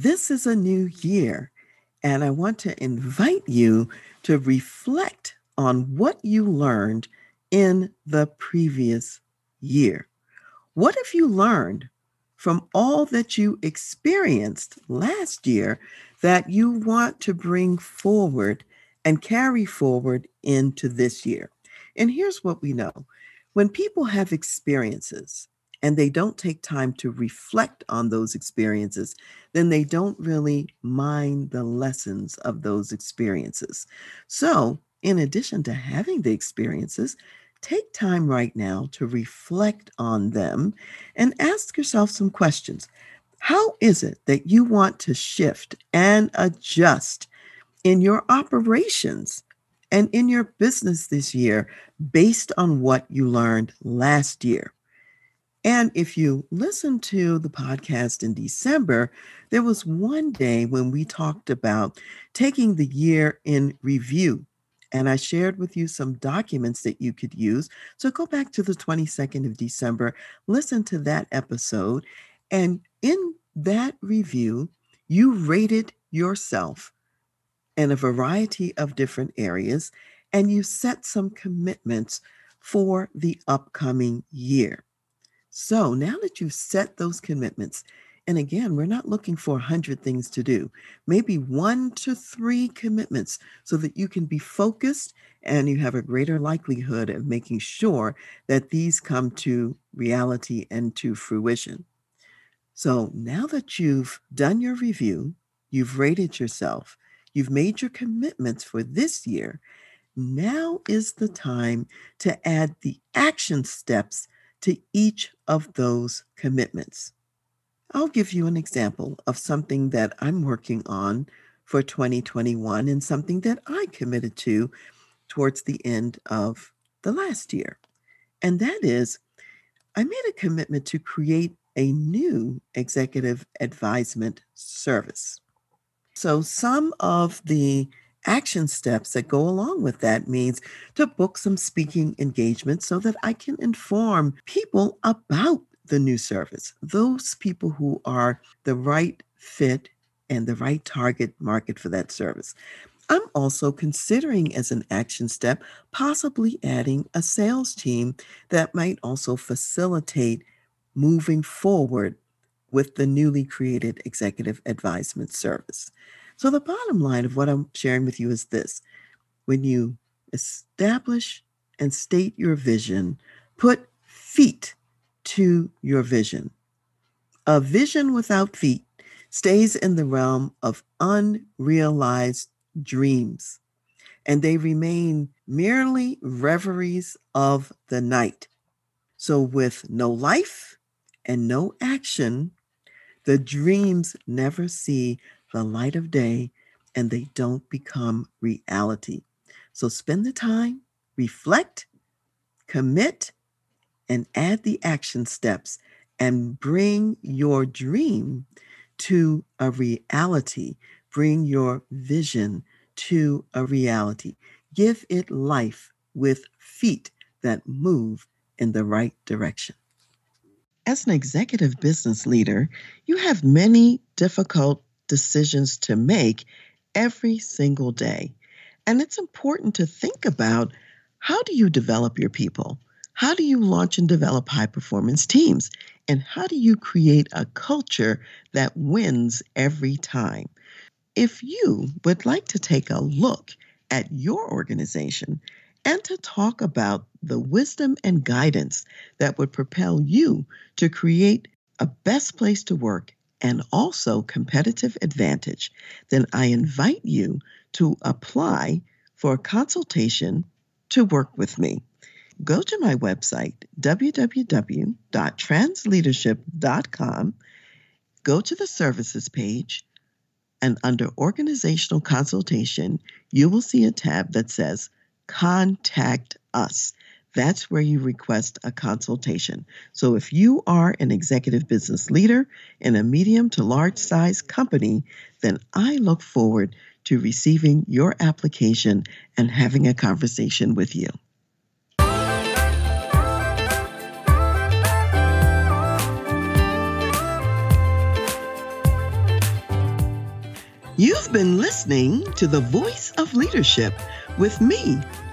This is a new year, and I want to invite you to reflect on what you learned in the previous year. What have you learned from all that you experienced last year that you want to bring forward and carry forward into this year? And here's what we know when people have experiences, and they don't take time to reflect on those experiences, then they don't really mind the lessons of those experiences. So, in addition to having the experiences, take time right now to reflect on them and ask yourself some questions. How is it that you want to shift and adjust in your operations and in your business this year based on what you learned last year? And if you listen to the podcast in December, there was one day when we talked about taking the year in review. And I shared with you some documents that you could use. So go back to the 22nd of December, listen to that episode. And in that review, you rated yourself in a variety of different areas and you set some commitments for the upcoming year. So now that you've set those commitments, and again, we're not looking for 100 things to do, maybe one to three commitments so that you can be focused and you have a greater likelihood of making sure that these come to reality and to fruition. So now that you've done your review, you've rated yourself, you've made your commitments for this year, now is the time to add the action steps to each of those commitments. I'll give you an example of something that I'm working on for 2021 and something that I committed to towards the end of the last year. And that is, I made a commitment to create a new executive advisement service. So, some of the action steps that go along with that means to book some speaking engagements so that I can inform people about the new service, those people who are the right fit and the right target market for that service. I'm also considering as an action step possibly adding a sales team that might also facilitate moving forward with the newly created executive advisement service. So, the bottom line of what I'm sharing with you is this when you establish and state your vision, put feet to your vision. A vision without feet stays in the realm of unrealized dreams, and they remain merely reveries of the night. So, with no life and no action, the dreams never see the light of day and they don't become reality. So spend the time, reflect, commit, and add the action steps and bring your dream to a reality. Bring your vision to a reality. Give it life with feet that move in the right direction. As an executive business leader, you have many difficult decisions to make every single day. And it's important to think about how do you develop your people? How do you launch and develop high performance teams? And how do you create a culture that wins every time? If you would like to take a look at your organization and to talk about the wisdom and guidance that would propel you to create a best place to work and also competitive advantage, then I invite you to apply for a consultation to work with me. Go to my website, www.transleadership.com. go to the services page and under organizational consultation, you will see a tab that says Contact Us. That's where you request a consultation. So if you are an executive business leader in a medium to large size company, then I look forward to receiving your application and having a conversation with you. You've been listening to The Voice of Leadership with me,